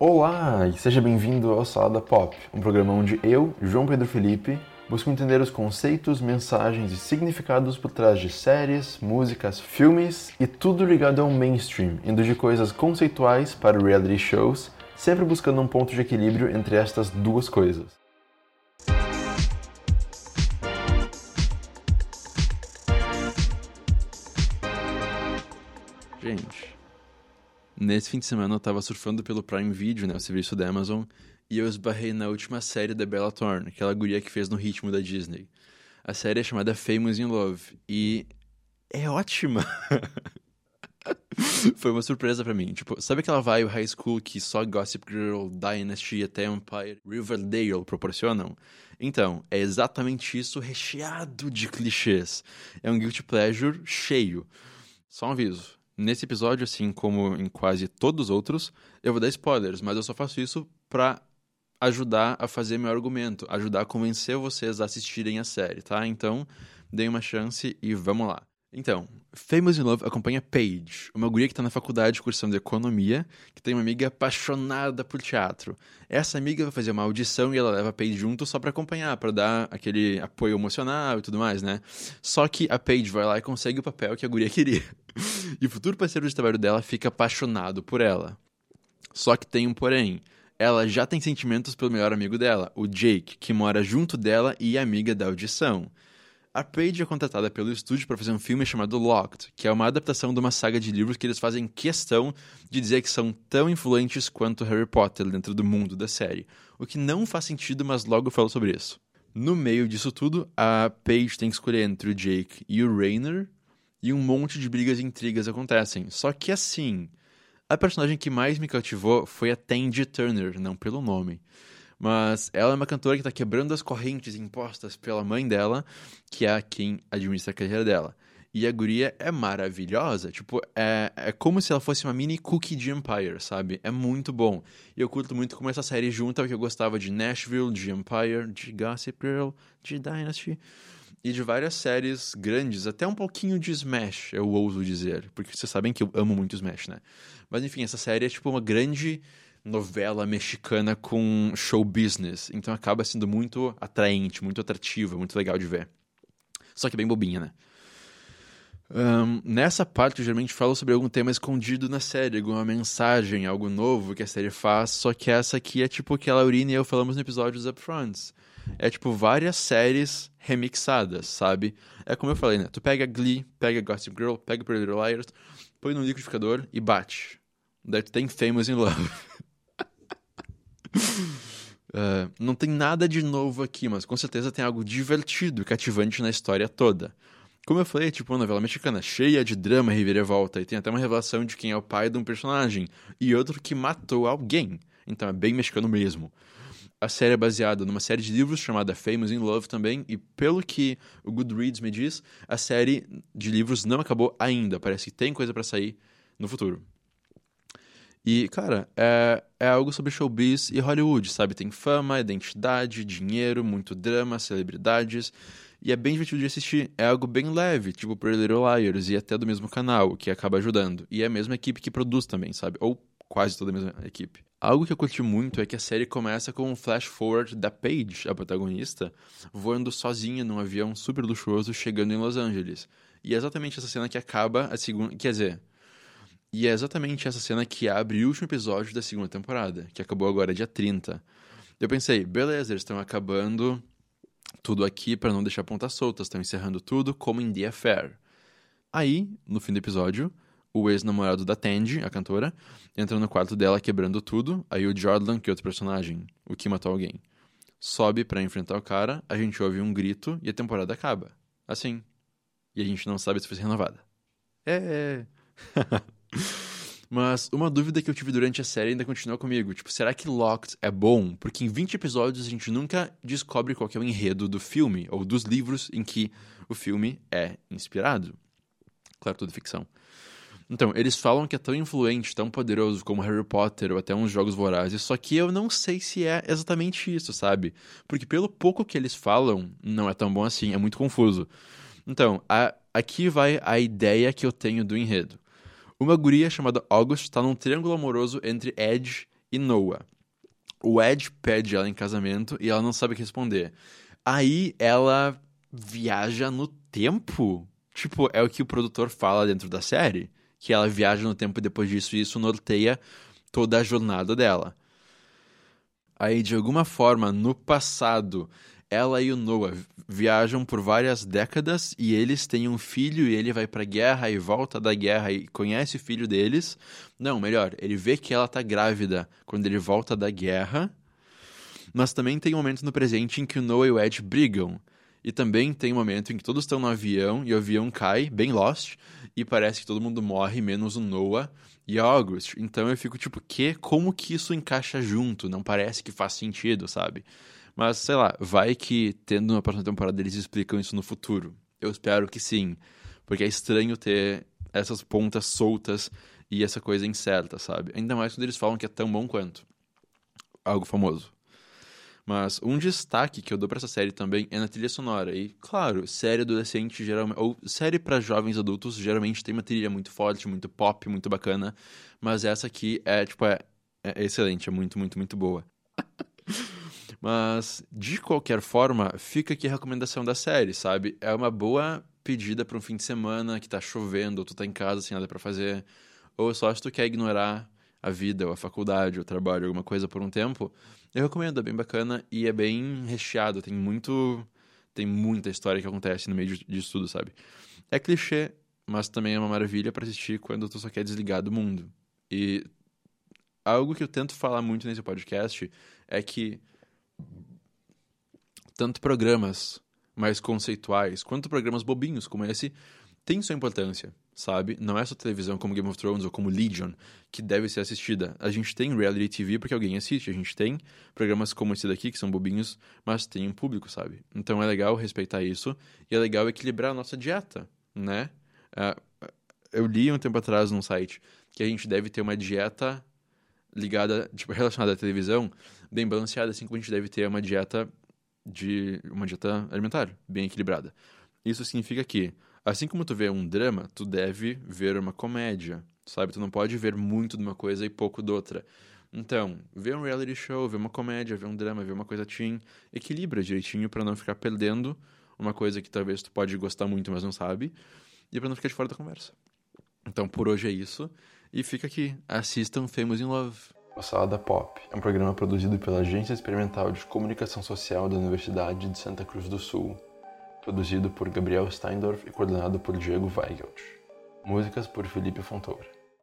Olá e seja bem-vindo ao Salada Pop, um programa onde eu, João Pedro Felipe, busco entender os conceitos, mensagens e significados por trás de séries, músicas, filmes e tudo ligado ao mainstream, indo de coisas conceituais para reality shows, sempre buscando um ponto de equilíbrio entre estas duas coisas. Gente, nesse fim de semana eu tava surfando pelo Prime Video, né, o serviço da Amazon, e eu esbarrei na última série da Bella Thorne, aquela guria que fez no ritmo da Disney. A série é chamada Famous in Love, e é ótima! Foi uma surpresa para mim. Tipo, sabe aquela vibe high school que só Gossip Girl, Dynasty até Empire, Riverdale proporcionam? Então, é exatamente isso recheado de clichês. É um guilty pleasure cheio. Só um aviso. Nesse episódio, assim como em quase todos os outros, eu vou dar spoilers, mas eu só faço isso pra ajudar a fazer meu argumento, ajudar a convencer vocês a assistirem a série, tá? Então, deem uma chance e vamos lá. Então, Famous in Love acompanha Paige, uma guria que está na faculdade cursando economia, que tem uma amiga apaixonada por teatro. Essa amiga vai fazer uma audição e ela leva a Paige junto só para acompanhar, para dar aquele apoio emocional e tudo mais, né? Só que a Paige vai lá e consegue o papel que a guria queria. e o futuro parceiro de trabalho dela fica apaixonado por ela. Só que tem um porém. Ela já tem sentimentos pelo melhor amigo dela, o Jake, que mora junto dela e é amiga da audição. A Paige é contratada pelo estúdio para fazer um filme chamado Locked, que é uma adaptação de uma saga de livros que eles fazem questão de dizer que são tão influentes quanto Harry Potter dentro do mundo da série. O que não faz sentido, mas logo falo sobre isso. No meio disso tudo, a Paige tem que escolher entre o Jake e o Rainer, e um monte de brigas e intrigas acontecem. Só que assim, a personagem que mais me cativou foi a Tandy Turner, não pelo nome. Mas ela é uma cantora que está quebrando as correntes impostas pela mãe dela, que é quem administra a carreira dela. E a guria é maravilhosa. Tipo, é, é como se ela fosse uma mini cookie de Empire, sabe? É muito bom. E eu curto muito como essa série junta o que eu gostava de Nashville, de Empire, de Gossip Girl, de Dynasty. E de várias séries grandes, até um pouquinho de Smash, eu ouso dizer. Porque vocês sabem que eu amo muito Smash, né? Mas enfim, essa série é tipo uma grande novela mexicana com show business. Então acaba sendo muito atraente, muito atrativa, muito legal de ver. Só que bem bobinha, né? Um, nessa parte, eu geralmente falo sobre algum tema escondido na série, alguma mensagem, algo novo que a série faz. Só que essa aqui é tipo o que a Laurine e eu falamos no episódio dos Upfronts. É tipo várias séries remixadas, sabe? É como eu falei, né? Tu pega Glee, pega Gossip Girl, pega Pretty Little Liars, põe no liquidificador e bate. Daí tu tem Famous in Love. Uh, não tem nada de novo aqui, mas com certeza tem algo divertido e cativante na história toda. Como eu falei, é tipo uma novela mexicana cheia de drama e reviravolta, e tem até uma revelação de quem é o pai de um personagem, e outro que matou alguém. Então é bem mexicano mesmo. A série é baseada numa série de livros chamada Famous in Love também, e pelo que o Goodreads me diz, a série de livros não acabou ainda. Parece que tem coisa para sair no futuro. E, cara, é, é algo sobre showbiz e Hollywood, sabe? Tem fama, identidade, dinheiro, muito drama, celebridades. E é bem divertido de assistir. É algo bem leve, tipo Pretty Little Liars, e até do mesmo canal, que acaba ajudando. E é a mesma equipe que produz também, sabe? Ou quase toda a mesma equipe. Algo que eu curti muito é que a série começa com um flash forward da Paige, a protagonista, voando sozinha num avião super luxuoso chegando em Los Angeles. E é exatamente essa cena que acaba a segunda. Quer dizer, e é exatamente essa cena que abre o último episódio da segunda temporada, que acabou agora dia 30. Eu pensei, beleza, eles estão acabando tudo aqui para não deixar pontas soltas, estão encerrando tudo como em The Affair. Aí, no fim do episódio, o ex-namorado da Tandy, a cantora, entra no quarto dela quebrando tudo, aí o Jordan, que é outro personagem, o que matou alguém, sobe para enfrentar o cara, a gente ouve um grito e a temporada acaba. Assim. E a gente não sabe se foi renovada. É. Mas uma dúvida que eu tive durante a série ainda continua comigo. Tipo, será que Locked é bom? Porque em 20 episódios a gente nunca descobre qual é o enredo do filme, ou dos livros em que o filme é inspirado. Claro, tudo ficção. Então, eles falam que é tão influente, tão poderoso como Harry Potter ou até uns jogos vorazes, só que eu não sei se é exatamente isso, sabe? Porque pelo pouco que eles falam, não é tão bom assim, é muito confuso. Então, a, aqui vai a ideia que eu tenho do enredo. Uma guria chamada August está num triângulo amoroso entre Edge e Noah. O Ed pede ela em casamento e ela não sabe o que responder. Aí ela viaja no tempo. Tipo, é o que o produtor fala dentro da série. Que ela viaja no tempo e depois disso isso norteia toda a jornada dela. Aí, de alguma forma, no passado, ela e o Noah viajam por várias décadas e eles têm um filho e ele vai pra guerra e volta da guerra e conhece o filho deles. Não, melhor, ele vê que ela tá grávida quando ele volta da guerra. Mas também tem um momento no presente em que o Noah e o Ed brigam. E também tem um momento em que todos estão no avião e o avião cai, bem Lost, e parece que todo mundo morre, menos o Noah e a August. Então eu fico tipo, que? Como que isso encaixa junto? Não parece que faz sentido, sabe? Mas, sei lá, vai que tendo uma próxima temporada eles explicam isso no futuro. Eu espero que sim. Porque é estranho ter essas pontas soltas e essa coisa incerta, sabe? Ainda mais quando eles falam que é tão bom quanto. Algo famoso. Mas um destaque que eu dou para essa série também é na trilha sonora. E, claro, série adolescente geralmente. Ou série para jovens adultos geralmente tem uma trilha muito forte, muito pop, muito bacana. Mas essa aqui é, tipo, é, é excelente, é muito, muito, muito boa. Mas, de qualquer forma, fica aqui a recomendação da série, sabe? É uma boa pedida para um fim de semana que tá chovendo, ou tu tá em casa sem nada para fazer, ou só se tu quer ignorar a vida, ou a faculdade, ou o trabalho, alguma coisa por um tempo. Eu recomendo, é bem bacana e é bem recheado, tem muito. Tem muita história que acontece no meio disso tudo, sabe? É clichê, mas também é uma maravilha para assistir quando tu só quer desligar do mundo. E algo que eu tento falar muito nesse podcast é que tanto programas mais conceituais quanto programas bobinhos como esse têm sua importância, sabe? Não é só televisão como Game of Thrones ou como Legion que deve ser assistida. A gente tem reality TV porque alguém assiste, a gente tem programas como esse daqui que são bobinhos, mas tem um público, sabe? Então é legal respeitar isso e é legal equilibrar a nossa dieta, né? Uh, eu li um tempo atrás num site que a gente deve ter uma dieta ligada, tipo, relacionada à televisão, bem balanceada, assim como a gente deve ter uma dieta de uma dieta alimentar bem equilibrada. Isso significa que, assim como tu vê um drama, tu deve ver uma comédia, sabe? Tu não pode ver muito de uma coisa e pouco de outra. Então, ver um reality show, ver uma comédia, ver um drama, ver uma coisa teen, equilibra direitinho para não ficar perdendo uma coisa que talvez tu pode gostar muito, mas não sabe, e para não ficar de fora da conversa. Então, por hoje é isso. E fica aqui, assistam Famous in Love. O Salada Pop é um programa produzido pela Agência Experimental de Comunicação Social da Universidade de Santa Cruz do Sul, produzido por Gabriel Steindorf e coordenado por Diego Weigelt. Músicas por Felipe Fontoura.